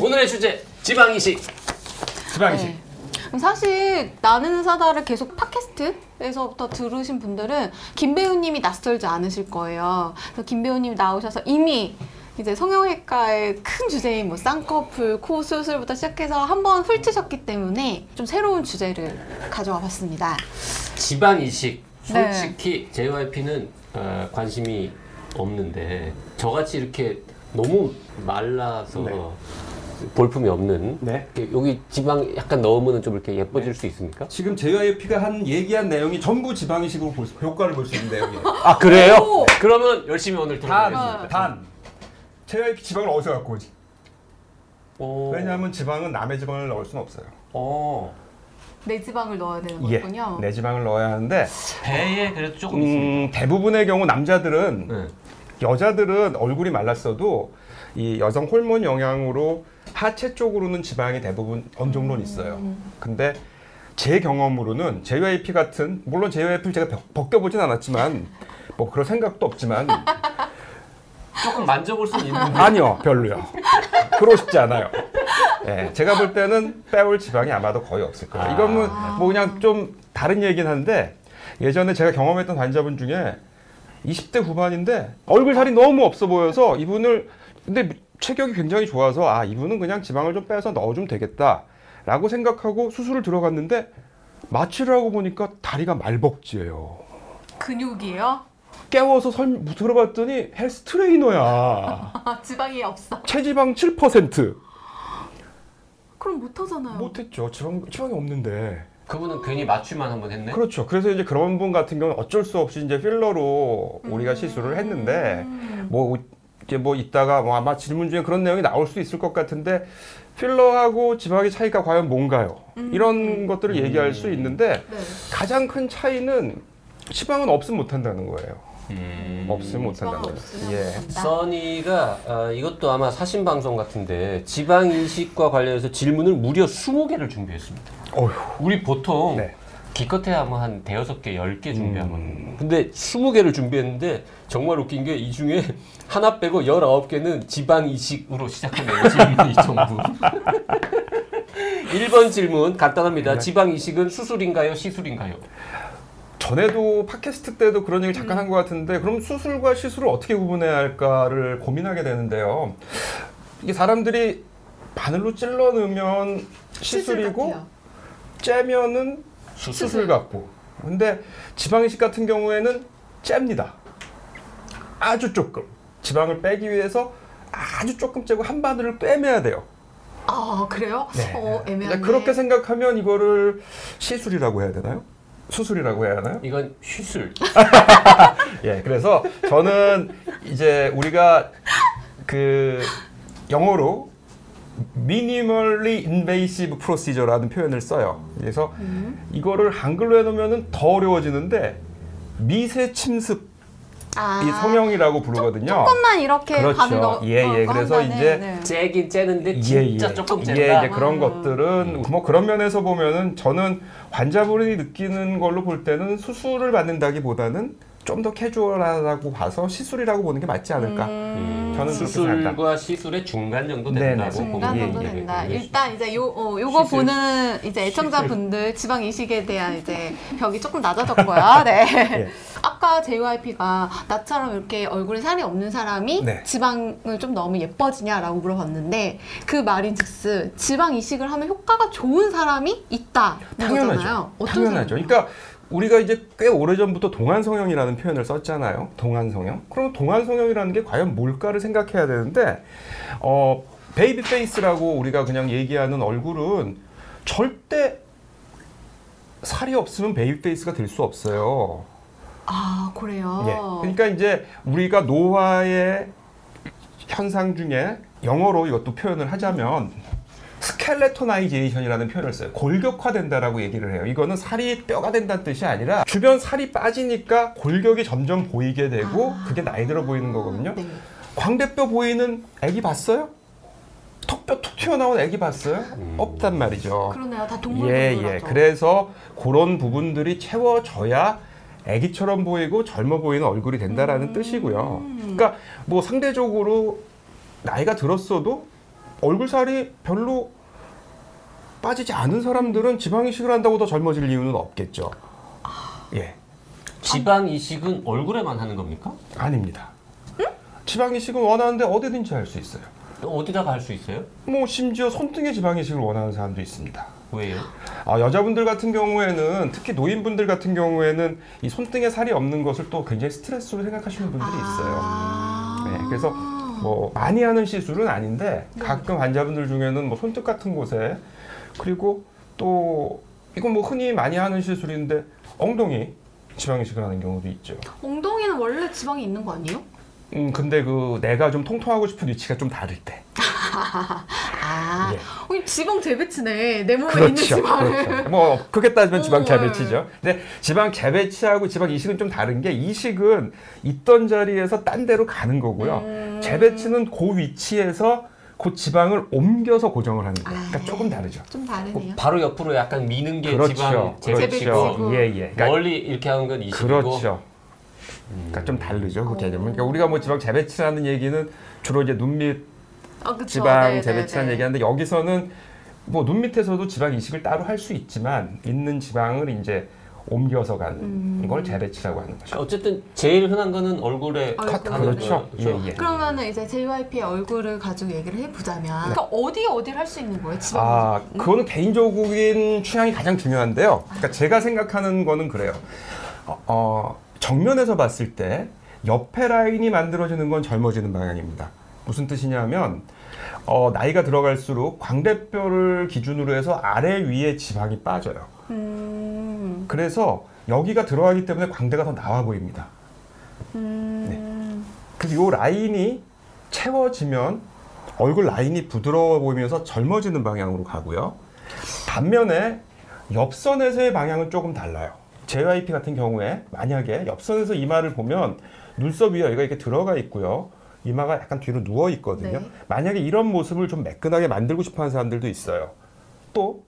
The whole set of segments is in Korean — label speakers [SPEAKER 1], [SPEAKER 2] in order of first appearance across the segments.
[SPEAKER 1] 오늘의 주제 지방 이식.
[SPEAKER 2] 지방이식.
[SPEAKER 3] 네. 사실 나는 사다를 계속 팟캐스트에서부터 들으신 분들은 김 배우님이 낯설지 않으실 거예요. 그래서 김 배우님 나오셔서 이미 이제 성형외과의 큰 주제인 뭐 쌍꺼풀, 코 수술부터 시작해서 한번 훑으셨기 때문에 좀 새로운 주제를 가져와 봤습니다.
[SPEAKER 1] 지방 이식.
[SPEAKER 3] 네.
[SPEAKER 1] 솔직히 JYP는 어, 관심이 없는데 저같이 이렇게 너무 말라서
[SPEAKER 2] 네.
[SPEAKER 1] 볼품이 없는
[SPEAKER 2] 네.
[SPEAKER 1] 이렇게 여기 지방 약간 넣으면 좀 이렇게 예뻐질 수 있습니까?
[SPEAKER 2] 지금 JYP가 한 얘기한 내용이 전부 지방이식으로 볼 수, 효과를 볼 수 있는 내용이에요.
[SPEAKER 1] 아 그래요?
[SPEAKER 3] 오!
[SPEAKER 1] 그러면 열심히 오늘
[SPEAKER 2] 단,
[SPEAKER 1] 들어보겠습니다.
[SPEAKER 2] 단. JYP 지방을 어디서 갖고 오지?
[SPEAKER 1] 어,
[SPEAKER 2] 왜냐하면 지방은 남의 지방을 넣을 수는 없어요.
[SPEAKER 1] 어,
[SPEAKER 3] 내 지방을 넣어야 되는
[SPEAKER 2] 예,
[SPEAKER 3] 거군요.
[SPEAKER 2] 내 지방을 넣어야 하는데
[SPEAKER 1] 배에 그래도 조금 있습니다.
[SPEAKER 2] 음, 대부분의 경우 남자들은
[SPEAKER 1] 네.
[SPEAKER 2] 여자들은 얼굴이 말랐어도 이 여성 호르몬 영향으로 하체 쪽으로는 지방이 대부분 어느 정도는 있어요. 근데 제 경험으로는 JYP 같은 물론 JYP를 제가 벗- 벗겨보진 않았지만 뭐 그럴 생각도 없지만
[SPEAKER 1] 조금 만져볼 수는 있는데
[SPEAKER 2] 아니요 별로요. 그러고 싶지 않아요. 예, 제가 볼 때는 빼올 지방이 아마도 거의 없을 거예요. 이거는 뭐 그냥 좀 다른 얘기긴 한데 예전에 제가 경험했던 환자분 중에 20대 후반인데 얼굴 살이 너무 없어 보여서 이분을 근데 체격이 굉장히 좋아서 아 이분은 그냥 지방을 좀 빼서 넣어주면 되겠다라고 생각하고 수술을 들어갔는데 마취를 하고 보니까 다리가 말벅지예요.
[SPEAKER 3] 근육이에요?
[SPEAKER 2] 깨워서 설, 들어봤더니 헬스 트레이너야.
[SPEAKER 3] 아, 지방이 없어.
[SPEAKER 2] 체지방 7%.
[SPEAKER 3] 그럼 못 하잖아요.
[SPEAKER 2] 못했죠. 지방, 지방이 없는데.
[SPEAKER 1] 그분은 괜히 맞춤만 한 번 했네.
[SPEAKER 2] 그렇죠. 그래서 이제 그런 분 같은 경우는 어쩔 수 없이 이제 필러로 우리가 시술을 했는데,
[SPEAKER 3] 음.
[SPEAKER 2] 뭐, 이제 뭐 이따가 뭐 아마 질문 중에 그런 내용이 나올 수 있을 것 같은데, 필러하고 지방의 차이가 과연 뭔가요? 이런 것들을 얘기할 수 있는데,
[SPEAKER 3] 네.
[SPEAKER 2] 가장 큰 차이는 지방은 없으면 못한다는 거예요.
[SPEAKER 1] 음.
[SPEAKER 2] 없으면 못한다는 거예요. 예.
[SPEAKER 1] 써니가 아, 이것도 아마 사신 방송 같은데 지방 이식과 관련해서 질문을 무려 20개를 준비했습니다.
[SPEAKER 2] 어휴.
[SPEAKER 1] 우리 보통
[SPEAKER 2] 네.
[SPEAKER 1] 기껏해야 하면 한 대여섯 개, 열 개 준비하거든요.
[SPEAKER 2] 음.
[SPEAKER 1] 근데 20개를 준비했는데 정말 웃긴 게 이 중에 하나 빼고 19개는 지방 이식으로 시작하네요. 질문이 전부. 1번 질문 간단합니다.
[SPEAKER 2] 네.
[SPEAKER 1] 지방 이식은 수술인가요? 시술인가요?
[SPEAKER 2] 전에도 팟캐스트 때도 그런 얘기 잠깐 한 것 같은데 그럼 수술과 시술을 어떻게 구분해야 할까를 고민하게 되는데요. 이게 사람들이 바늘로 찔러 넣으면 시술이고
[SPEAKER 3] 같아요.
[SPEAKER 2] 째면은 수술, 같고 근데 지방 이식 같은 경우에는 잽니다. 아주 조금 지방을 빼기 위해서 아주 조금 째고 한 바늘을 빼매야 돼요.
[SPEAKER 3] 아 그래요?
[SPEAKER 2] 네.
[SPEAKER 3] 어 애매하네.
[SPEAKER 2] 그렇게 생각하면 이거를 시술이라고 해야 되나요? 수술이라고 해야 하나요?
[SPEAKER 1] 이건 시술.
[SPEAKER 2] 예, 그래서 저는 이제 우리가 그 영어로 minimally invasive procedure라는 표현을 써요. 그래서 이거를 한글로 해놓으면은 더 어려워지는데 미세 침습
[SPEAKER 3] 아,
[SPEAKER 2] 이 성형이라고 부르거든요.
[SPEAKER 3] 조 금만 이렇게
[SPEAKER 2] 그렇죠.
[SPEAKER 3] 넣-
[SPEAKER 2] 예,
[SPEAKER 3] 어,
[SPEAKER 2] 예.
[SPEAKER 3] 한
[SPEAKER 2] 그래서 이제
[SPEAKER 3] 네.
[SPEAKER 1] 째긴 째는데
[SPEAKER 2] 예,
[SPEAKER 1] 진짜
[SPEAKER 2] 예.
[SPEAKER 1] 조금 짠다.
[SPEAKER 2] 예, 이제 그런
[SPEAKER 3] 음.
[SPEAKER 2] 것들은 뭐 그런 면에서 보면은 저는 환자분이 느끼는 걸로 볼 때는 수술을 받는다기보다는 좀 더 캐주얼하다고 봐서 시술이라고 보는 게 맞지 않을까.
[SPEAKER 3] 음,
[SPEAKER 2] 저는.
[SPEAKER 1] 수술과 시술의 중간 정도. 된다고
[SPEAKER 3] 중간
[SPEAKER 2] 예,
[SPEAKER 3] 정도
[SPEAKER 2] 예,
[SPEAKER 3] 된다.
[SPEAKER 1] 예.
[SPEAKER 3] 일단 이제 요 어, 요거
[SPEAKER 1] 시술.
[SPEAKER 3] 보는 이제 애청자분들 지방 이식에 대한 이제 벽이 조금 낮아졌고요. 네.
[SPEAKER 2] 예.
[SPEAKER 3] 아까 JYP가 나처럼 이렇게 얼굴에 살이 없는 사람이
[SPEAKER 2] 네.
[SPEAKER 3] 지방을 좀 넣으면 예뻐지냐라고 물어봤는데 그 말인즉슨 지방 이식을 하면 효과가 좋은 사람이 있다.
[SPEAKER 2] 당연하죠.
[SPEAKER 3] 거잖아요.
[SPEAKER 2] 당연하죠. 그러니까 우리가 이제 꽤 오래전부터 동안성형이라는 표현을 썼잖아요. 동안성형. 그럼 동안성형이라는 게 과연 뭘까를 생각해야 되는데 어 baby face라고 우리가 그냥 얘기하는 얼굴은 절대 살이 없으면 baby face가 될 수 없어요.
[SPEAKER 3] 아 그래요.
[SPEAKER 2] 예. 그러니까 이제 우리가 노화의 현상 중에 영어로 이것도 표현을 하자면 skeletonization이라는 표현을 써요. 골격화된다라고 얘기를 해요. 이거는 살이 뼈가 된다는 뜻이 아니라 주변 살이 빠지니까 골격이 점점 보이게 되고 그게 나이 들어 보이는 거거든요.
[SPEAKER 3] 네.
[SPEAKER 2] 광대뼈 보이는 애기 봤어요? 턱뼈 툭 튀어나온 애기 봤어요? 없단 말이죠.
[SPEAKER 3] 그러네요. 다 동글
[SPEAKER 2] 예. 예. 그래서 그런 부분들이 채워져야 아기처럼 보이고 젊어 보이는 얼굴이 된다라는
[SPEAKER 3] 음.
[SPEAKER 2] 뜻이고요. 그러니까 뭐 상대적으로 나이가 들었어도 얼굴 살이 별로 빠지지 않은 사람들은 지방 이식을 한다고 더 젊어질 이유는 없겠죠. 예,
[SPEAKER 1] 지방 이식은 얼굴에만 하는 겁니까?
[SPEAKER 2] 아닙니다. 지방 이식은 원하는데 어디든지 할 수 있어요.
[SPEAKER 1] 어디다가 할 수 있어요?
[SPEAKER 2] 뭐 심지어 손등에 지방 이식을 원하는 사람도 있습니다.
[SPEAKER 1] 왜요?
[SPEAKER 2] 아, 여자분들 같은 경우에는 특히 노인분들 같은 경우에는 이 손등에 살이 없는 것을 또 굉장히 스트레스로 생각하시는 분들이 있어요.
[SPEAKER 3] 아.
[SPEAKER 2] 네, 그래서 뭐 많이 하는 시술은 아닌데 가끔 환자분들 중에는 뭐 손등 같은 곳에 그리고 또 이건 뭐 흔히 많이 하는 시술인데 엉덩이 지방 이식을 하는 경우도 있죠.
[SPEAKER 3] 엉덩이는 원래 지방이 있는 거 아니에요?
[SPEAKER 2] 음 근데 그 내가 좀 통통하고 싶은 위치가 좀 다를 때.
[SPEAKER 3] 아,
[SPEAKER 2] 예.
[SPEAKER 3] 어, 지방 재배치네. 내 몸에 있는
[SPEAKER 2] 그렇죠.
[SPEAKER 3] 지방을.
[SPEAKER 2] 그렇죠. 뭐 크게 따지면 지방
[SPEAKER 3] 어.
[SPEAKER 2] 재배치죠. 근데 지방 재배치하고 지방 이식은 좀 다른 게 이식은 있던 자리에서 딴 데로 가는 거고요.
[SPEAKER 3] 음.
[SPEAKER 2] 재배치는 그 위치에서 그 지방을 옮겨서 고정을 하는 거예요. 그러니까
[SPEAKER 3] 아.
[SPEAKER 2] 조금 다르죠.
[SPEAKER 3] 좀 다르네요.
[SPEAKER 1] 바로 옆으로 약간 미는 게
[SPEAKER 2] 그렇죠.
[SPEAKER 1] 지방 재배치고
[SPEAKER 3] 재배치고.
[SPEAKER 2] 예, 예. 그러니까
[SPEAKER 1] 멀리 이렇게 하는 건 이식이고
[SPEAKER 2] 그렇죠. 그러니까 좀 다르죠. 그 개념은. 그러니까 우리가 뭐 지방 재배치라는 얘기는 주로 이제 눈밑
[SPEAKER 3] 아, 그쵸.
[SPEAKER 2] 지방
[SPEAKER 3] 네, 네,
[SPEAKER 2] 재배치라는
[SPEAKER 3] 네.
[SPEAKER 2] 얘기하는데 여기서는 뭐 눈 밑에서도 지방 이식을 따로 할 수 있지만 있는 지방을 이제 옮겨서 가는
[SPEAKER 3] 음.
[SPEAKER 2] 걸 재배치라고 하는 거죠.
[SPEAKER 1] 어쨌든 제일 흔한 거는 얼굴에
[SPEAKER 3] 얼굴.
[SPEAKER 1] 하는
[SPEAKER 2] 그렇죠.
[SPEAKER 1] 거죠.
[SPEAKER 2] 예, 예.
[SPEAKER 3] 그러면은 이제 JYP의 얼굴을 가지고 얘기를 해보자면 그러니까 어디 어디를 할 수 있는 거예요? 지방
[SPEAKER 2] 아?
[SPEAKER 3] 음?
[SPEAKER 2] 그거는 개인적인 취향이 가장 중요한데요. 그러니까 제가 생각하는 거는 그래요. 어, 어, 정면에서 봤을 때 옆에 라인이 만들어지는 건 젊어지는 방향입니다. 무슨 뜻이냐면 어, 나이가 들어갈수록 광대뼈를 기준으로 해서 아래 위에 지방이 빠져요.
[SPEAKER 3] 음,
[SPEAKER 2] 그래서 여기가 들어가기 때문에 광대가 더 나와 보입니다.
[SPEAKER 3] 음,
[SPEAKER 2] 그래서 이 라인이 채워지면 얼굴 라인이 부드러워 보이면서 젊어지는 방향으로 가고요. 반면에 옆선에서의 방향은 조금 달라요. JYP 같은 경우에 만약에 옆선에서 이마를 보면 눈썹 위에 여기가 이렇게 들어가 있고요. 이마가 약간 뒤로 누워 있거든요.
[SPEAKER 3] 네.
[SPEAKER 2] 만약에 이런 모습을 좀 매끈하게 만들고 싶어 하는 사람들도 있어요. 또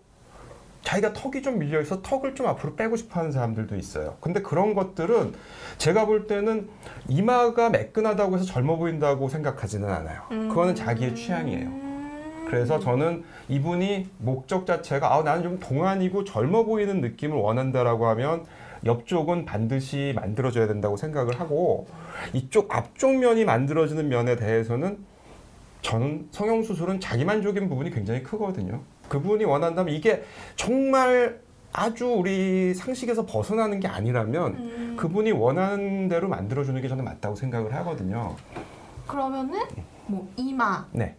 [SPEAKER 2] 자기가 턱이 좀 밀려 있어 턱을 좀 앞으로 빼고 싶어 하는 사람들도 있어요. 근데 그런 것들은 제가 볼 때는 이마가 매끈하다고 해서 젊어 보인다고 생각하지는 않아요. 그거는 자기의 취향이에요.
[SPEAKER 3] 음.
[SPEAKER 2] 그래서 저는 이분이 목적 자체가 아, 나는 좀 동안이고 젊어 보이는 느낌을 원한다라고 하면 옆쪽은 반드시 만들어져야 된다고 생각을 하고 이쪽 앞쪽 면이 만들어지는 면에 대해서는 저는 성형수술은 자기만족인 부분이 굉장히 크거든요. 그분이 원한다면 이게 정말 아주 우리 상식에서 벗어나는 게 아니라면
[SPEAKER 3] 음.
[SPEAKER 2] 그분이 원하는 대로 만들어주는 게 저는 맞다고 생각을 하거든요.
[SPEAKER 3] 그러면은 뭐 이마,
[SPEAKER 2] 네.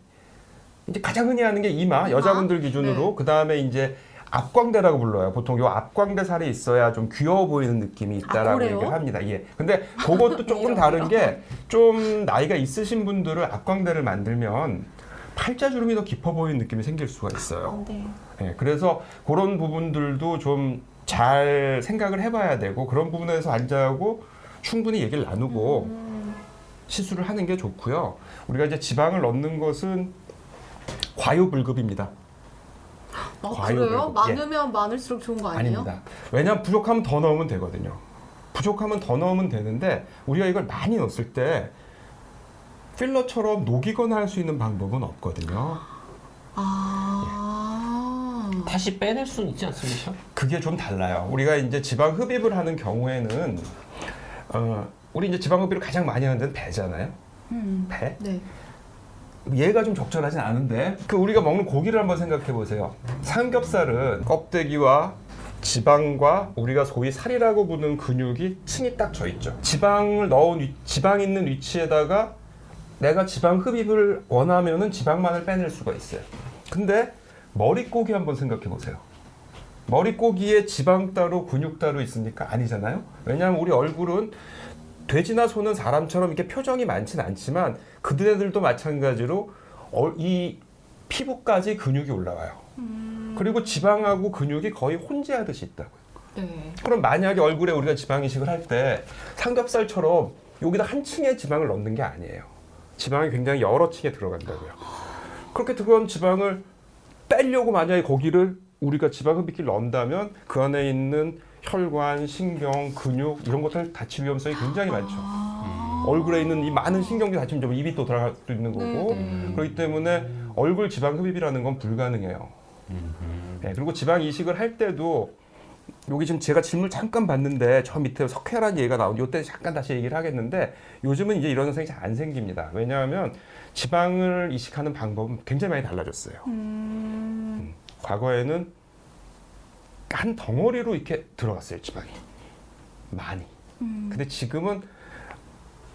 [SPEAKER 2] 이제 가장 흔히 하는 게 이마,
[SPEAKER 3] 이마?
[SPEAKER 2] 여자분들 기준으로
[SPEAKER 3] 네.
[SPEAKER 2] 그 다음에 이제 앞광대라고 불러요. 보통 요 앞광대 살이 있어야 좀 귀여워 보이는 느낌이 있다라고
[SPEAKER 3] 아?
[SPEAKER 2] 얘기를 합니다. 예. 근데 그것도 조금 다른
[SPEAKER 3] 거.
[SPEAKER 2] 게좀 나이가 있으신 분들을 앞광대를 만들면 팔자주름이 더 깊어 보이는 느낌이 생길 수가 있어요.
[SPEAKER 3] 네.
[SPEAKER 2] 예. 그래서 그런 부분들도 좀 잘 생각을 해봐야 되고 그런 부분에서 앉아하고 충분히 얘기를 나누고
[SPEAKER 3] 음.
[SPEAKER 2] 시술을 하는 게 좋고요. 우리가 이제 지방을 넣는 것은 과유불급입니다.
[SPEAKER 3] 아,
[SPEAKER 2] 과유
[SPEAKER 3] 그래요?
[SPEAKER 2] 예.
[SPEAKER 3] 많으면 많을수록 좋은 거 아니에요?
[SPEAKER 2] 아닙니다. 왜냐하면 부족하면 더 넣으면 되거든요. 부족하면 더 넣으면 되는데 우리가 이걸 많이 넣었을 때 필러처럼 녹이거나 할 수 있는 방법은 없거든요.
[SPEAKER 3] 아.
[SPEAKER 1] 다시 빼낼 수는 있지 않습니까?
[SPEAKER 2] 그게 좀 달라요. 우리가 이제 지방 흡입을 하는 경우에는 어, 우리 이제 지방 흡입을 가장 많이 하는 데는 배잖아요.
[SPEAKER 3] 음.
[SPEAKER 2] 배.
[SPEAKER 3] 네.
[SPEAKER 2] 얘가 좀 적절하진 않은데 그 우리가 먹는 고기를 한번 생각해 보세요. 삼겹살은 껍데기와 지방과 우리가 소위 살이라고 부르는 근육이 층이 딱 져 있죠. 지방을 넣은 위, 지방 있는 위치에다가 내가 지방 흡입을 원하면은 지방만을 빼낼 수가 있어요. 근데 머릿고기 한번 생각해 보세요. 머릿고기에 지방 따로 근육 따로 있습니까? 아니잖아요. 왜냐하면 우리 얼굴은 돼지나 소는 사람처럼 이렇게 표정이 많진 않지만 그들도 마찬가지로 어, 이 피부까지 근육이 올라와요. 그리고 지방하고 근육이 거의 혼재하듯이 있다고요.
[SPEAKER 3] 네.
[SPEAKER 2] 그럼 만약에 얼굴에 우리가 지방 이식을 할 때 삼겹살처럼 여기다 한 층의 지방을 넣는 게 아니에요. 지방이 굉장히 여러 층에 들어간다고요. 그렇게 들어간 지방을 빼려고 만약에 거기를 우리가 지방 흡입기를 넣는다면 그 안에 있는 혈관, 신경, 근육 이런 것들 다칠 위험성이 굉장히 많죠. 얼굴에 있는 이 많은 신경들이 다치면 좀 입이 또 들어갈 수도 있는 거고
[SPEAKER 3] 네, 네.
[SPEAKER 2] 그렇기 때문에 얼굴 지방 흡입이라는 건 불가능해요. 네, 그리고 지방 이식을 할 때도 여기 지금 제가 질문 잠깐 봤는데 저 밑에 석회라는 얘기가 나오는데 이때 잠깐 다시 얘기를 하겠는데 요즘은 이제 이런 현상이 잘 안 생깁니다. 왜냐하면 지방을 이식하는 방법은 굉장히 많이 달라졌어요.
[SPEAKER 3] 음.
[SPEAKER 2] 과거에는 한 덩어리로 이렇게 들어갔어요 지방이 많이.
[SPEAKER 3] 음.
[SPEAKER 2] 근데 지금은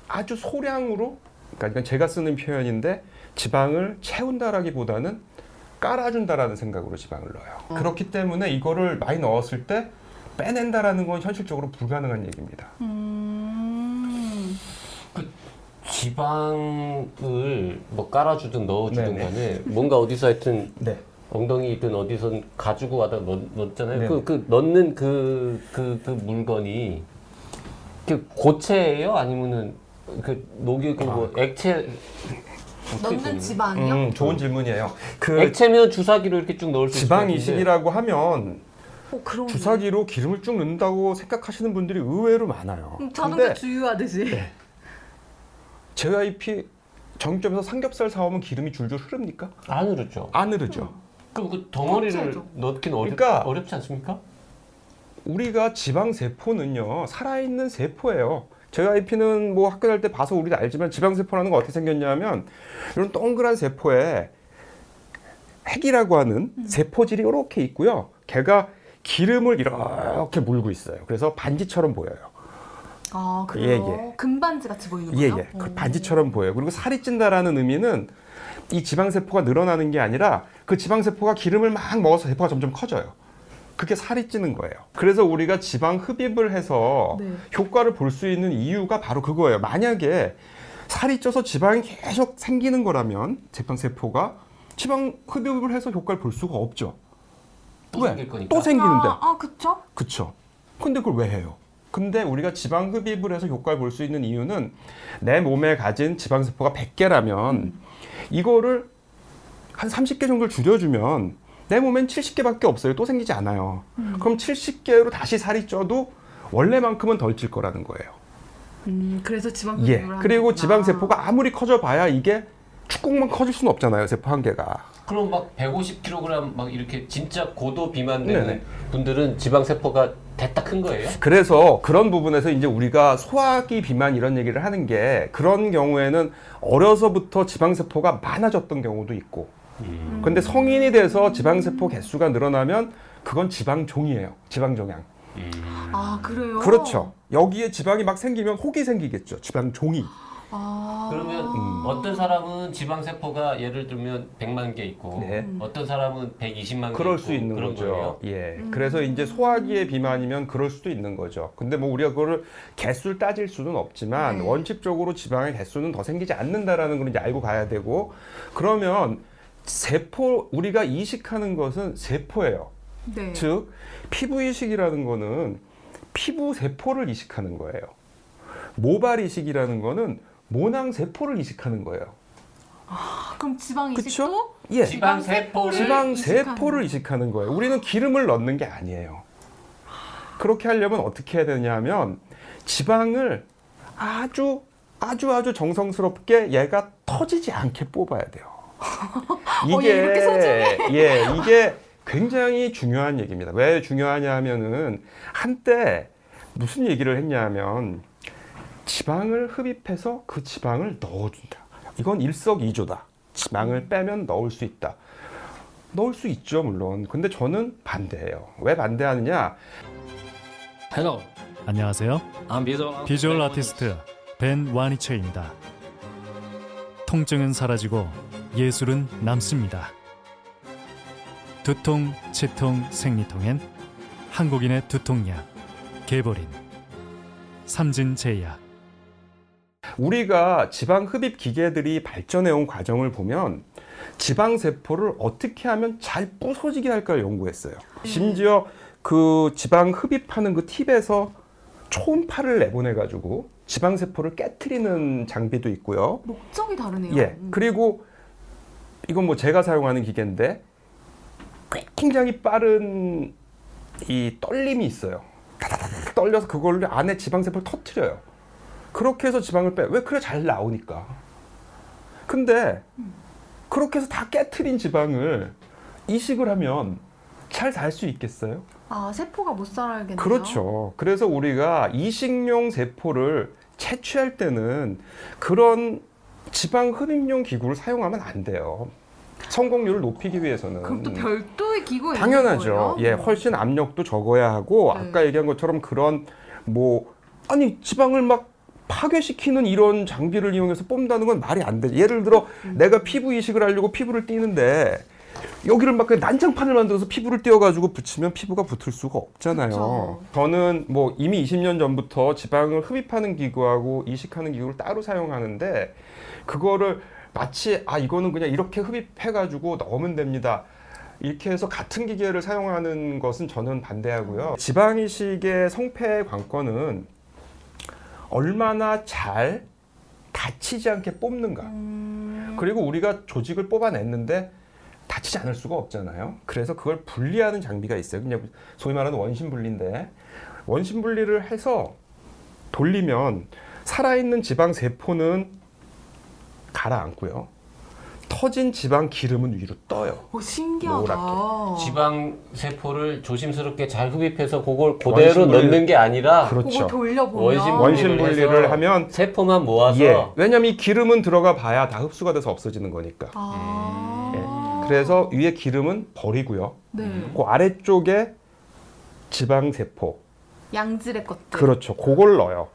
[SPEAKER 2] 아주 소량으로 그러니까 이건 제가 쓰는 표현인데 지방을 채운다라기보다는 깔아준다라는 생각으로 지방을 넣어요. 그렇기 때문에 이거를 많이 넣었을 때 빼낸다라는 건 현실적으로 불가능한 얘기입니다.
[SPEAKER 3] 음.
[SPEAKER 1] 지방을 뭐 깔아주든 넣어주든
[SPEAKER 2] 네네.
[SPEAKER 1] 간에 뭔가 어디서 하여튼
[SPEAKER 2] 네.
[SPEAKER 1] 엉덩이든 어디선 가지고 와다 넣, 넣었잖아요.
[SPEAKER 2] 네네.
[SPEAKER 1] 그, 그 넣는 그, 그, 그 물건이 그 고체예요? 아니면은 그 녹이고 뭐 액체 어떻게 되는
[SPEAKER 3] 넣는? 지방이요?
[SPEAKER 2] 음, 좋은 질문이에요. 그
[SPEAKER 1] 액체면 주사기로 이렇게 쭉 넣을 수
[SPEAKER 2] 지방 이식이라고 하면
[SPEAKER 3] 어,
[SPEAKER 2] 주사기로 기름을 쭉 넣는다고 생각하시는 분들이 의외로 많아요.
[SPEAKER 3] 음, 자동차
[SPEAKER 2] 근데
[SPEAKER 3] 주유하듯이.
[SPEAKER 2] 네. JYP 정점에서 삼겹살 사오면 기름이 줄줄 흐릅니까?
[SPEAKER 1] 안 흐르죠.
[SPEAKER 2] 안 흐르죠.
[SPEAKER 1] 그럼 그 덩어리를
[SPEAKER 3] 고체죠.
[SPEAKER 1] 넣긴 어렵,
[SPEAKER 2] 그러니까-
[SPEAKER 1] 어렵지 않습니까?
[SPEAKER 2] 우리가 지방 세포는요 살아있는 세포예요. JYP는 뭐 학교 다닐 때 봐서 우리도 알지만 지방 세포라는 건 어떻게 생겼냐면 이런 동그란 세포에 핵이라고 하는 세포질이 이렇게 있고요. 걔가 기름을 이렇게 물고 있어요. 그래서 반지처럼 보여요.
[SPEAKER 3] 아, 그래요?
[SPEAKER 2] 예, 예.
[SPEAKER 3] 금반지 같이 보이는
[SPEAKER 2] 예,
[SPEAKER 3] 거예요?
[SPEAKER 2] 예. 그
[SPEAKER 3] 오.
[SPEAKER 2] 반지처럼 보여요. 그리고 살이 찐다라는 의미는 이 지방세포가 늘어나는 게 아니라 그 지방세포가 기름을 막 먹어서 세포가 점점 커져요. 그게 살이 찌는 거예요. 그래서 우리가 지방 흡입을 해서
[SPEAKER 3] 네.
[SPEAKER 2] 효과를 볼 수 있는 이유가 바로 그거예요. 만약에 살이 쪄서 지방이 계속 생기는 거라면 지방세포가 지방 흡입을 해서 효과를 볼 수가 없죠.
[SPEAKER 1] 또
[SPEAKER 2] 왜?
[SPEAKER 1] 생길 거니까.
[SPEAKER 2] 또 생기는데.
[SPEAKER 3] 아, 아, 그쵸?
[SPEAKER 2] 그쵸. 근데 그걸 왜 해요? 근데 우리가 지방 흡입을 해서 효과를 볼 수 있는 이유는 내 몸에 가진 지방세포가 100개라면 이거를 한 30개 정도를 줄여주면 내 몸엔 70개밖에 없어요. 또 생기지 않아요. 그럼 70개로 다시 살이 쪄도 원래만큼은 덜 찔 거라는 거예요.
[SPEAKER 3] 음, 그래서 지방
[SPEAKER 2] 예. 그리고
[SPEAKER 3] 거구나.
[SPEAKER 2] 지방 세포가 아무리 커져 봐야 이게 축구만 커질 수는 없잖아요. 세포 한 개가.
[SPEAKER 1] 그럼 막 150kg 막 이렇게 진짜 고도 비만 되는
[SPEAKER 2] 네네.
[SPEAKER 1] 분들은 지방 세포가 됐다 큰 거예요?
[SPEAKER 2] 그래서 그런 부분에서 이제 우리가 소화기 비만 이런 얘기를 하는 게 그런 경우에는 어려서부터 지방 세포가 많아졌던 경우도 있고 근데 성인이 돼서 지방세포 개수가 늘어나면 그건 지방종이에요. 지방종양.
[SPEAKER 3] 아, 그래요?
[SPEAKER 2] 그렇죠. 여기에 지방이 막 생기면 혹이 생기겠죠. 지방종이.
[SPEAKER 3] 아.
[SPEAKER 1] 그러면
[SPEAKER 2] 음.
[SPEAKER 1] 어떤 사람은 지방 세포가 예를 들면 100만 개 있고
[SPEAKER 2] 네.
[SPEAKER 1] 어떤 사람은 120만 개
[SPEAKER 2] 그럴 수 있는
[SPEAKER 1] 그런
[SPEAKER 2] 거죠.
[SPEAKER 1] 거예요.
[SPEAKER 2] 예.
[SPEAKER 3] 음.
[SPEAKER 2] 그래서 이제 소화기의 비만이면 그럴 수도 있는 거죠. 근데 뭐 우리가 그거를 개수를 따질 수는 없지만
[SPEAKER 3] 네.
[SPEAKER 2] 원칙적으로 지방의 개수는 더 생기지 않는다라는 걸 이제 알고 가야 되고 그러면 세포 우리가 이식하는 것은 세포예요.
[SPEAKER 3] 네.
[SPEAKER 2] 즉 피부 이식이라는 거는 피부 세포를 이식하는 거예요. 모발 이식이라는 거는 모낭 세포를 이식하는 거예요.
[SPEAKER 3] 아, 그럼 지방? 이식도
[SPEAKER 2] 예.
[SPEAKER 1] 지방 세포를
[SPEAKER 2] 지방
[SPEAKER 3] 이식하는
[SPEAKER 2] 세포를 이식하는 거예요. 우리는 기름을 넣는 게 아니에요. 그렇게 하려면 어떻게 해야 되냐면 지방을 아주 아주 아주 정성스럽게 얘가 터지지 않게 뽑아야 돼요.
[SPEAKER 3] 어, 얘 이렇게 소중해?
[SPEAKER 2] 예, 이게 굉장히 중요한 얘기입니다. 왜 중요하냐면은 한때 무슨 얘기를 했냐면 지방을 흡입해서 그 지방을 넣어준다. 이건 일석이조다. 지방을 빼면 넣을 수 있다. 넣을 수 있죠, 물론. 근데 저는 반대예요. 왜 반대하느냐?
[SPEAKER 4] Hello,
[SPEAKER 5] 안녕하세요.
[SPEAKER 4] Visual,
[SPEAKER 5] 비주얼 아티스트 벤 와니체입니다. 통증은 사라지고 예술은 남습니다. 두통, 치통, 생리통엔 한국인의 두통약 개보린 삼진제약
[SPEAKER 2] 우리가 지방 흡입 기계들이 발전해 온 과정을 보면 지방 세포를 어떻게 하면 잘 부서지게 할까를 연구했어요. 심지어 그 지방 흡입하는 그 팁에서 초음파를 내보내 가지고 지방 세포를 깨트리는 장비도 있고요.
[SPEAKER 3] 목적이 다르네요.
[SPEAKER 2] 예.
[SPEAKER 3] 음.
[SPEAKER 2] 그리고 이건 뭐 제가 사용하는 기계인데 굉장히 빠른 이 떨림이 있어요. 떨려서 그걸로 안에 지방 세포를 터트려요. 그렇게 해서 지방을 빼. 왜 그래 잘 나오니까. 근데 그렇게 해서 다 깨트린 지방을 이식을 하면 잘 살 수 있겠어요?
[SPEAKER 3] 아 세포가 못 살아야겠네요.
[SPEAKER 2] 그렇죠. 그래서 우리가 이식용 세포를 채취할 때는 그런 지방 흡입용 기구를 사용하면 안 돼요. 성공률을 높이기 위해서는
[SPEAKER 3] 그럼 또 별도의 있는
[SPEAKER 2] 당연하죠.
[SPEAKER 3] 예,
[SPEAKER 2] 훨씬 압력도 적어야 하고
[SPEAKER 3] 네.
[SPEAKER 2] 아까 얘기한 것처럼 그런 뭐 아니 지방을 막 파괴시키는 이런 장비를 이용해서 뽑는다는 건 말이 안 되죠. 예를 들어
[SPEAKER 3] 음.
[SPEAKER 2] 내가 피부 이식을 하려고 피부를 띄는데 여기를 막 그냥 난장판을 만들어서 피부를 띄워가지고 붙이면 피부가 붙을 수가 없잖아요.
[SPEAKER 3] 그쵸.
[SPEAKER 2] 저는 뭐 이미 20년 전부터 지방을 흡입하는 기구하고 이식하는 기구를 따로 사용하는데 그거를 마치 아 이거는 그냥 이렇게 흡입해가지고 넣으면 됩니다. 이렇게 해서 같은 기계를 사용하는 것은 저는 반대하고요. 지방 이식의 성패의 관건은 얼마나 잘 다치지 않게 뽑는가.
[SPEAKER 3] 음,
[SPEAKER 2] 그리고 우리가 조직을 뽑아냈는데 다치지 않을 수가 없잖아요. 그래서 그걸 분리하는 장비가 있어요. 그냥 소위 말하는 원심 분리인데 원심 분리를 해서 돌리면 살아있는 지방 세포는 가라앉고요. 터진 지방 기름은 위로 떠요.
[SPEAKER 3] 오 신기하다.
[SPEAKER 1] 지방 세포를 조심스럽게 잘 흡입해서 그걸 그대로
[SPEAKER 2] 원심 분리-
[SPEAKER 1] 넣는 게 아니라
[SPEAKER 2] 그렇죠.
[SPEAKER 1] 원심
[SPEAKER 2] 원심
[SPEAKER 1] 분리를
[SPEAKER 2] 하면
[SPEAKER 1] 세포만 모아서
[SPEAKER 2] 예. 왜냐면 이 기름은 들어가 봐야 다 흡수가 돼서 없어지는 거니까.
[SPEAKER 3] 아.
[SPEAKER 2] 예. 그래서 위에 기름은 버리고요.
[SPEAKER 3] 네.
[SPEAKER 2] 그 아래쪽에 지방 세포.
[SPEAKER 3] 양질의 것들.
[SPEAKER 2] 그렇죠. 그걸 넣어요.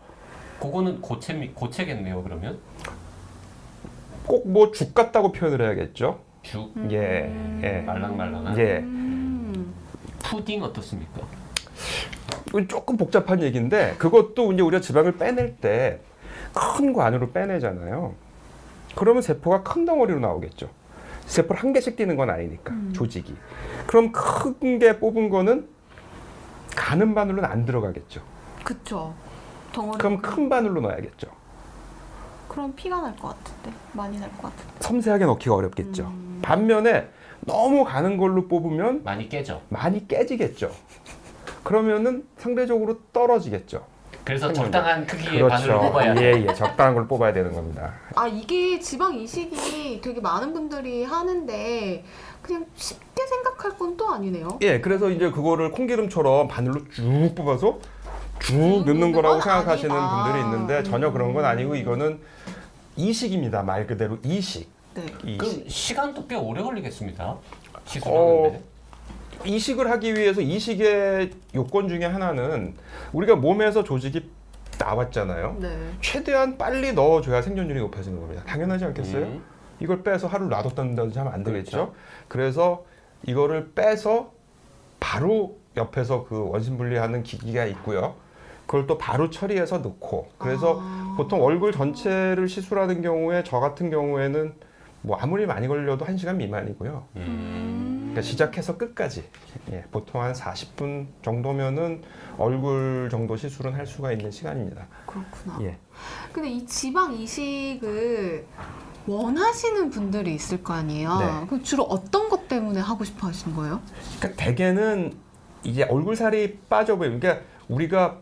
[SPEAKER 1] 그거는 고체 고체겠네요. 그러면
[SPEAKER 2] 꼭 뭐 죽 같다고 표현을 해야겠죠.
[SPEAKER 1] 죽
[SPEAKER 2] 예. 예.
[SPEAKER 1] 말랑말랑한
[SPEAKER 2] 예.
[SPEAKER 3] 음.
[SPEAKER 1] 푸딩 어떻습니까?
[SPEAKER 2] 조금 복잡한 얘기인데 그것도 이제 우리가 지방을 빼낼 때 큰 거 안으로 빼내잖아요. 그러면 세포가 큰 덩어리로 나오겠죠. 세포를 한 개씩 띄는 건 아니니까 조직이. 그럼 큰 게 뽑은 거는 가는 바늘로는 안 들어가겠죠.
[SPEAKER 3] 그쵸. 덩어리.
[SPEAKER 2] 그럼 큰 바늘로 넣어야겠죠.
[SPEAKER 3] 그럼 피가 날 것 같은데 많이 날 것 같은데.
[SPEAKER 2] 섬세하게 넣기가 어렵겠죠. 반면에 너무 가는 걸로 뽑으면
[SPEAKER 1] 많이 깨져.
[SPEAKER 2] 많이 깨지겠죠. 그러면은 상대적으로 떨어지겠죠.
[SPEAKER 1] 그래서. 적당한 크기의 바늘을 뽑아야 돼.
[SPEAKER 2] 예, 예. 적당한 걸 뽑아야 되는 겁니다.
[SPEAKER 3] 아 이게 지방 이식이 되게 많은 분들이 하는데 그냥 쉽게 생각할 건 또 아니네요.
[SPEAKER 2] 예, 그래서 이제 그거를 콩기름처럼 바늘로 쭉 뽑아서 쭉 넣는
[SPEAKER 3] 넣는
[SPEAKER 2] 거라고
[SPEAKER 3] 건
[SPEAKER 2] 생각하시는
[SPEAKER 3] 아니다.
[SPEAKER 2] 분들이 있는데 전혀 그런 건 아니고
[SPEAKER 3] 음.
[SPEAKER 2] 이거는 이식입니다. 말 그대로 이식.
[SPEAKER 3] 네.
[SPEAKER 2] 이식.
[SPEAKER 1] 그럼 시간도 꽤 오래 걸리겠습니다.
[SPEAKER 2] 어,
[SPEAKER 1] 시술하는데.
[SPEAKER 2] 이식을 하기 위해서 이식의 요건 중에 하나는 우리가 몸에서 조직이 나왔잖아요.
[SPEAKER 3] 네.
[SPEAKER 2] 최대한 빨리 넣어줘야 생존율이 높아지는 겁니다. 당연하지 않겠어요?
[SPEAKER 1] 음.
[SPEAKER 2] 이걸 빼서 하루 놔뒀다든지 하면 안 되겠죠.
[SPEAKER 1] 그렇죠.
[SPEAKER 2] 그래서 이거를 빼서 바로 옆에서 그 원심 분리하는 기기가 있고요. 그걸 또 바로 처리해서 넣고 그래서
[SPEAKER 3] 아.
[SPEAKER 2] 보통 얼굴 전체를 시술하는 경우에 저 같은 경우에는 뭐 아무리 많이 걸려도 1시간 미만이고요.
[SPEAKER 1] 음.
[SPEAKER 2] 그러니까 시작해서 끝까지 예, 보통 한 40분 정도면은 얼굴 정도 시술은 할 수가 있는 시간입니다.
[SPEAKER 3] 그렇구나.
[SPEAKER 2] 예.
[SPEAKER 3] 근데 이 지방 이식을 원하시는 분들이 있을 거 아니에요.
[SPEAKER 2] 네.
[SPEAKER 3] 그럼 주로 어떤 것 때문에 하고 싶어 하시는 거예요?
[SPEAKER 2] 그러니까 대개는 이제 얼굴살이 빠져 보이는 그러니까 우리가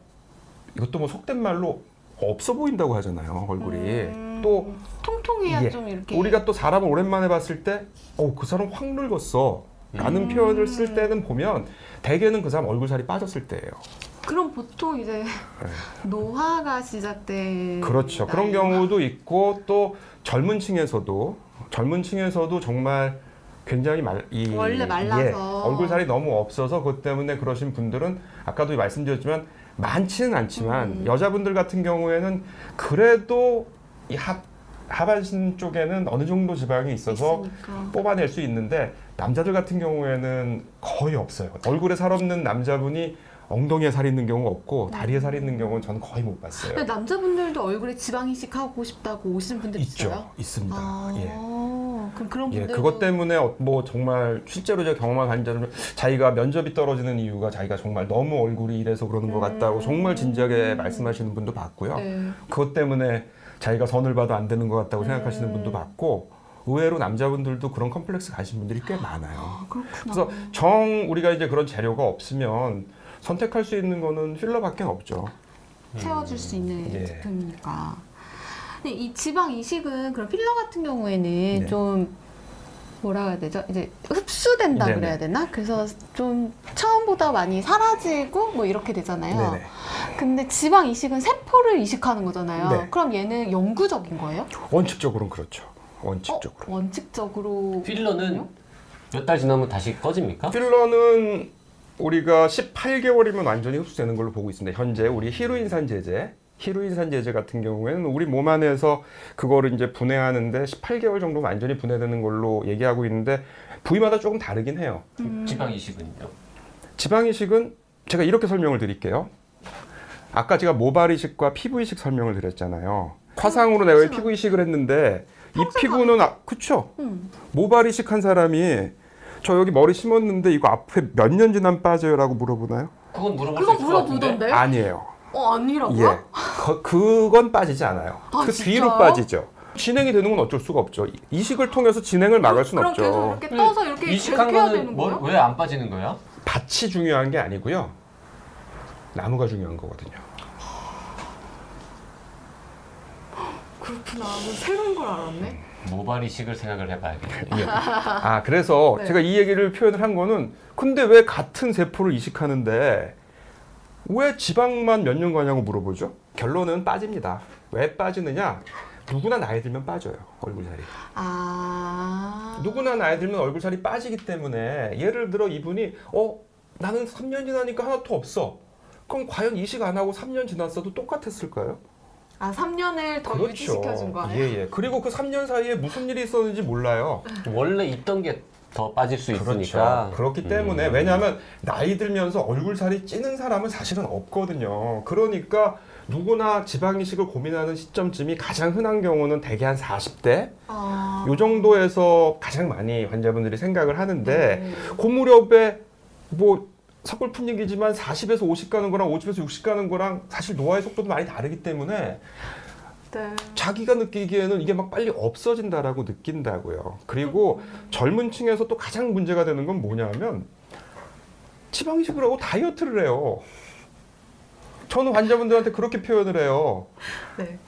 [SPEAKER 2] 이것도 뭐 속된 말로 없어 보인다고 하잖아요 얼굴이
[SPEAKER 3] 음,
[SPEAKER 2] 또
[SPEAKER 3] 통통해야
[SPEAKER 2] 예,
[SPEAKER 3] 좀 이렇게
[SPEAKER 2] 우리가 또 사람을 오랜만에 봤을 때어그 사람 확 늙었어 라는
[SPEAKER 3] 음.
[SPEAKER 2] 표현을 쓸 때는 보면 대개는 그 사람 얼굴살이 빠졌을 때예요
[SPEAKER 3] 그럼 보통 이제 노화가 시작된
[SPEAKER 2] 네. 그렇죠 그런 경우도 있고 또 젊은 층에서도 젊은 층에서도 정말 굉장히 말, 이,
[SPEAKER 3] 원래 말라서.
[SPEAKER 2] 예, 얼굴살이 너무 없어서 그것 때문에 그러신 분들은 아까도 말씀드렸지만 많지는 않지만
[SPEAKER 3] 음.
[SPEAKER 2] 여자분들 같은 경우에는 그래도 이 하, 하반신 쪽에는 어느 정도 지방이 있어서
[SPEAKER 3] 있으니까.
[SPEAKER 2] 뽑아낼 수 있는데 남자들 같은 경우에는 거의 없어요. 얼굴에 살 없는 남자분이 엉덩이에 살 있는 경우가 없고 다리에 살 있는 경우는 저는 거의 못 봤어요.
[SPEAKER 3] 남자분들도 얼굴에 지방 이식 하고 싶다고 오시는 분들
[SPEAKER 2] 있죠,
[SPEAKER 3] 있어요?
[SPEAKER 2] 있습니다.
[SPEAKER 3] 아,
[SPEAKER 2] 예.
[SPEAKER 3] 그럼 그런
[SPEAKER 2] 예,
[SPEAKER 3] 분들
[SPEAKER 2] 그것 때문에 어- 뭐 정말 실제로 제가 경험한 환자는 자기가 면접이 떨어지는 이유가 자기가 정말 너무 얼굴이 이래서 그러는 것 같다고 정말 진지하게 말씀하시는 분도 봤고요.
[SPEAKER 3] 네.
[SPEAKER 2] 그것 때문에 자기가 선을 봐도 안 되는 것 같다고
[SPEAKER 3] 음.
[SPEAKER 2] 생각하시는 분도 봤고 의외로 남자분들도 그런 컴플렉스 가신 분들이 꽤 많아요.
[SPEAKER 3] 아.
[SPEAKER 2] 그래서 정 우리가 이제 그런 재료가 없으면 선택할 수 있는 거는 필러밖에 없죠.
[SPEAKER 3] 채워줄 수 있는
[SPEAKER 2] 예.
[SPEAKER 3] 제품이니까. 근데 이 지방 이식은 그런 필러 같은 경우에는
[SPEAKER 2] 네.
[SPEAKER 3] 좀 뭐라 해야 되죠? 이제 흡수된다
[SPEAKER 2] 네네.
[SPEAKER 3] 그래야 되나? 그래서 좀 처음보다 많이 사라지고 뭐 이렇게 되잖아요.
[SPEAKER 2] 네네.
[SPEAKER 3] 근데 지방 이식은 세포를 이식하는 거잖아요.
[SPEAKER 2] 네.
[SPEAKER 3] 그럼 얘는 영구적인 거예요?
[SPEAKER 2] 원칙적으로는 그렇죠.
[SPEAKER 3] 어,
[SPEAKER 2] 원칙적으로.
[SPEAKER 3] 원칙적으로
[SPEAKER 1] 필러는 몇 달 지나면 다시 꺼집니까?
[SPEAKER 2] 필러는 우리가 18개월이면 완전히 흡수되는 걸로 보고 있습니다. 현재 우리 히루인산 제제, 히루인산 제제 같은 경우에는 우리 몸 안에서 그거를 이제 분해하는데 18개월 정도 완전히 분해되는 걸로 얘기하고 있는데 부위마다 조금 다르긴 해요.
[SPEAKER 1] 지방 이식은요?
[SPEAKER 2] 지방 이식은 제가 이렇게 설명을 드릴게요. 아까 제가 모발 이식과 피부 이식 설명을 드렸잖아요. 화상으로 내가 피부 이식을 했는데 이 피부는 아, 그쵸?
[SPEAKER 3] 음.
[SPEAKER 2] 모발 이식한 사람이 저 여기 머리 심었는데 이거 앞에 몇 년 지나면 빠져요라고 물어보나요?
[SPEAKER 1] 그건 물어볼 수 있을 것 같은데.
[SPEAKER 3] 물어보던데?
[SPEAKER 2] 아니에요.
[SPEAKER 3] 어 아니라고요?
[SPEAKER 2] 예. 거- 그건 빠지지 않아요.
[SPEAKER 3] 아,
[SPEAKER 2] 그
[SPEAKER 3] 진짜요?
[SPEAKER 2] 뒤로 빠지죠. 진행이 되는 건 어쩔 수가 없죠. 이식을 통해서 진행을 막을 수는
[SPEAKER 3] 그럼 계속
[SPEAKER 2] 없죠.
[SPEAKER 3] 이렇게 떠서 이렇게 계속
[SPEAKER 1] 이식한
[SPEAKER 3] 해야 되는
[SPEAKER 1] 거는
[SPEAKER 3] 거예요?
[SPEAKER 1] 왜 안 빠지는 거야?
[SPEAKER 2] 밭이 중요한 게 아니고요. 나무가 중요한 거거든요.
[SPEAKER 3] 그렇구나. 뭐 새로운 걸 알았네.
[SPEAKER 1] 모발 이식을 생각을 해봐야겠네.
[SPEAKER 2] 예. 아 그래서
[SPEAKER 3] 네.
[SPEAKER 2] 제가 이 얘기를 표현을 한 거는 근데 왜 같은 세포를 이식하는데 왜 지방만 몇 년 가냐고 물어보죠? 결론은 빠집니다. 왜 빠지느냐? 누구나 나이 들면 빠져요 얼굴 살이.
[SPEAKER 3] 아.
[SPEAKER 2] 누구나 나이 들면 얼굴 살이 빠지기 때문에 예를 들어 이분이 어 나는 3년 지나니까 하나도 없어. 그럼 과연 이식 안 하고 3년 지났어도 똑같았을까요?
[SPEAKER 3] 아 3년을 더 유지시켜준 거예요?
[SPEAKER 2] 예, 예. 그리고 그 3년 사이에 무슨 일이 있었는지 몰라요.
[SPEAKER 1] 원래 있던 게 더 빠질 수 있으니까.
[SPEAKER 2] 그렇죠. 그렇기 때문에
[SPEAKER 1] 음.
[SPEAKER 2] 왜냐하면 나이 들면서 얼굴살이 찌는 사람은 사실은 없거든요. 그러니까 누구나 지방 이식을 고민하는 시점쯤이 가장 흔한 경우는 대개 한 40대
[SPEAKER 3] 아.
[SPEAKER 2] 요 정도에서 가장 많이 환자분들이 생각을 하는데
[SPEAKER 3] 네.
[SPEAKER 2] 그 무렵에 뭐 서글픈 얘기지만 40에서 50 가는 거랑 50에서 60 가는 거랑 사실 노화의 속도도 많이 다르기 때문에
[SPEAKER 3] 네.
[SPEAKER 2] 자기가 느끼기에는 이게 막 빨리 없어진다라고 느낀다고요. 그리고 젊은 층에서 또 가장 문제가 되는 건 뭐냐면 지방 이식을 하고 다이어트를 해요. 저는 환자분들한테 그렇게 표현을 해요.
[SPEAKER 3] 네.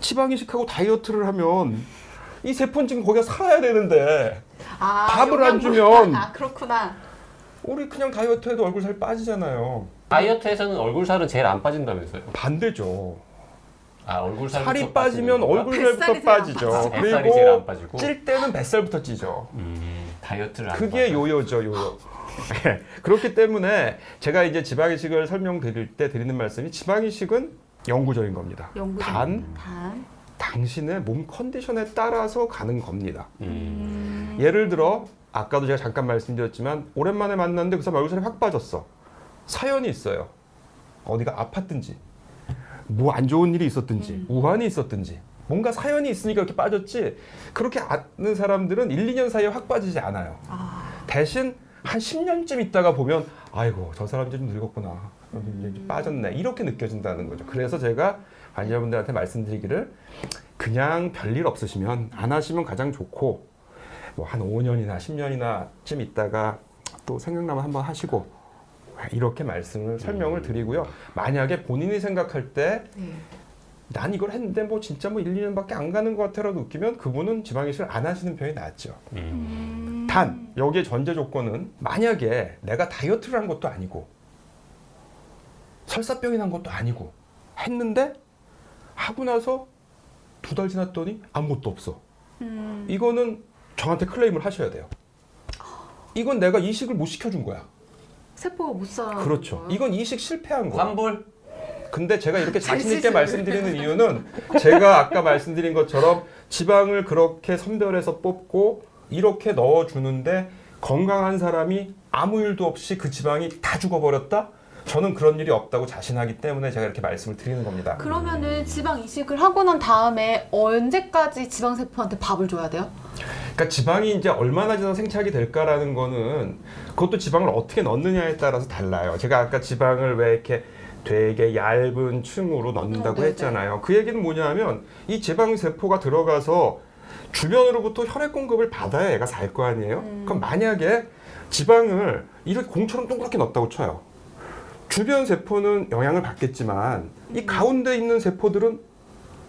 [SPEAKER 2] 지방 이식하고 다이어트를 하면 이 세포는 지금 거기가 살아야 되는데
[SPEAKER 3] 아,
[SPEAKER 2] 밥을 안 주면
[SPEAKER 3] 아 그렇구나.
[SPEAKER 2] 우리 그냥 다이어트 해도 얼굴 살 빠지잖아요.
[SPEAKER 1] 다이어트에서는 얼굴 살은 제일 안 빠진다면서요?
[SPEAKER 2] 반대죠.
[SPEAKER 1] 아 얼굴살
[SPEAKER 2] 살이 빠지면 얼굴살부터 빠지죠.
[SPEAKER 3] 안
[SPEAKER 1] 뱃살이 제일 안
[SPEAKER 2] 그리고
[SPEAKER 1] 빠지고.
[SPEAKER 2] 찔 때는 뱃살부터 찌죠.
[SPEAKER 1] 음, 다이어트를 안
[SPEAKER 2] 그게
[SPEAKER 1] 빠져.
[SPEAKER 2] 요요죠, 요요. 예. 그렇기 때문에 제가 이제 지방이식을 설명드릴 때 드리는 말씀이 지방이식은 영구적인 겁니다.
[SPEAKER 3] 영구적인
[SPEAKER 2] 단
[SPEAKER 3] 단.
[SPEAKER 2] 당신의 몸 컨디션에 따라서 가는 겁니다.
[SPEAKER 1] 음.
[SPEAKER 2] 예를 들어 아까도 제가 잠깐 말씀드렸지만 오랜만에 만났는데 그 사람 얼굴살이 확 빠졌어. 사연이 있어요. 어디가 아팠든지 뭐 안 좋은 일이 있었든지 우환이 있었든지 뭔가 사연이 있으니까 이렇게 빠졌지 그렇게 아는 사람들은 1, 2년 사이에 확 빠지지 않아요.
[SPEAKER 3] 아.
[SPEAKER 2] 대신 한 10년쯤 있다가 보면 아이고 저 사람 이제 좀 늙었구나 좀 빠졌네 이렇게 느껴진다는 거죠 그래서 제가 환자분들한테 말씀드리기를 그냥 별일 없으시면 안 하시면 가장 좋고 뭐 한 5년이나 10년이나 쯤 있다가 또 생각나면 한번 하시고 이렇게 말씀을 설명을 드리고요 만약에 본인이 생각할 때
[SPEAKER 3] 네.
[SPEAKER 2] 난 이걸 했는데 뭐 진짜 뭐 1, 2년밖에 안 가는 것 같아라도 느끼면 그분은 지방이식을 안 하시는 편이 낫죠.
[SPEAKER 1] 음.
[SPEAKER 2] 단 여기에 전제 조건은 만약에 내가 다이어트를 한 것도 아니고 설사병이 난 것도 아니고 했는데 하고 나서 두 달 지났더니 아무것도 없어.
[SPEAKER 3] 음.
[SPEAKER 2] 이거는 저한테 클레임을 하셔야 돼요. 이건 내가 이식을 못 시켜준 거야.
[SPEAKER 3] 세포가 못 살아.
[SPEAKER 2] 그렇죠. 이건 이식 실패한 거야.
[SPEAKER 1] 환불?
[SPEAKER 2] 근데 제가 이렇게 자신 있게. 말씀드리는 이유는 제가 아까 말씀드린 것처럼 지방을 그렇게 선별해서 뽑고 이렇게 넣어 주는데 건강한 사람이 아무 일도 없이 그 지방이 다 죽어버렸다? 저는 그런 일이 없다고 자신하기 때문에 제가 이렇게 말씀을 드리는 겁니다.
[SPEAKER 3] 그러면은 지방 이식을 하고 난 다음에 언제까지 지방 세포한테 밥을 줘야 돼요?
[SPEAKER 2] 그러니까 지방이 이제 얼마나 지나서 생착이 될까라는 거는 그것도 지방을 어떻게 넣느냐에 따라서 달라요. 제가 아까 지방을 왜 이렇게 되게 얇은 층으로 넣는다고
[SPEAKER 3] 어.
[SPEAKER 2] 했잖아요. 그 얘기는 뭐냐면 이 지방 세포가 들어가서 주변으로부터 혈액 공급을 받아야 얘가 살 거 아니에요.
[SPEAKER 3] 음.
[SPEAKER 2] 그럼 만약에 지방을 이렇게 공처럼 동그랗게 넣었다고 쳐요. 주변 세포는 영향을 받겠지만 이 가운데 있는 세포들은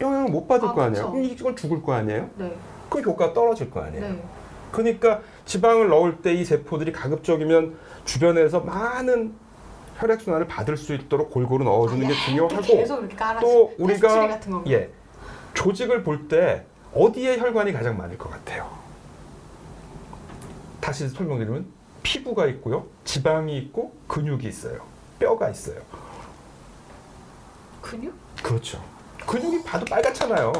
[SPEAKER 2] 영향을 못 받을
[SPEAKER 3] 음. 아,
[SPEAKER 2] 거 아니에요. 그럼 이건 죽을 거 아니에요.
[SPEAKER 3] 네.
[SPEAKER 2] 그럼 효과가 떨어질 거 아니에요.
[SPEAKER 3] 네.
[SPEAKER 2] 그러니까 지방을 넣을 때 이 세포들이 가급적이면 주변에서 많은 혈액 순환을 받을 수 있도록 골고루 넣어주는 게 중요하고. 또 우리가. 예 조직을 볼 때 어디에 혈관이 가장 많을 것 같아요. 다시 설명드리면 피부가 있고요, 지방이 있고 근육이 있어요, 뼈가 있어요.
[SPEAKER 3] 근육?
[SPEAKER 2] 그렇죠. 근육이 봐도 빨갛잖아요.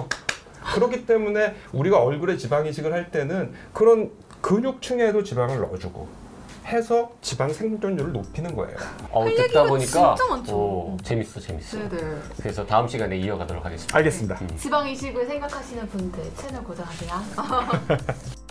[SPEAKER 2] 그렇기 때문에 우리가 얼굴에 지방 이식을 할 때는 그런 근육층에도 지방을 넣어주고 해서 지방 생존율을 높이는 거예요.
[SPEAKER 1] 어,
[SPEAKER 3] 할
[SPEAKER 1] 듣다
[SPEAKER 3] 얘기가
[SPEAKER 1] 보니까
[SPEAKER 3] 진짜 많죠.
[SPEAKER 1] 오, 재밌어 재밌어.
[SPEAKER 3] 네네.
[SPEAKER 1] 그래서 다음 시간에 이어가도록 하겠습니다.
[SPEAKER 2] 알겠습니다.
[SPEAKER 3] 지방 이식을 생각하시는 분들 채널 고정하세요.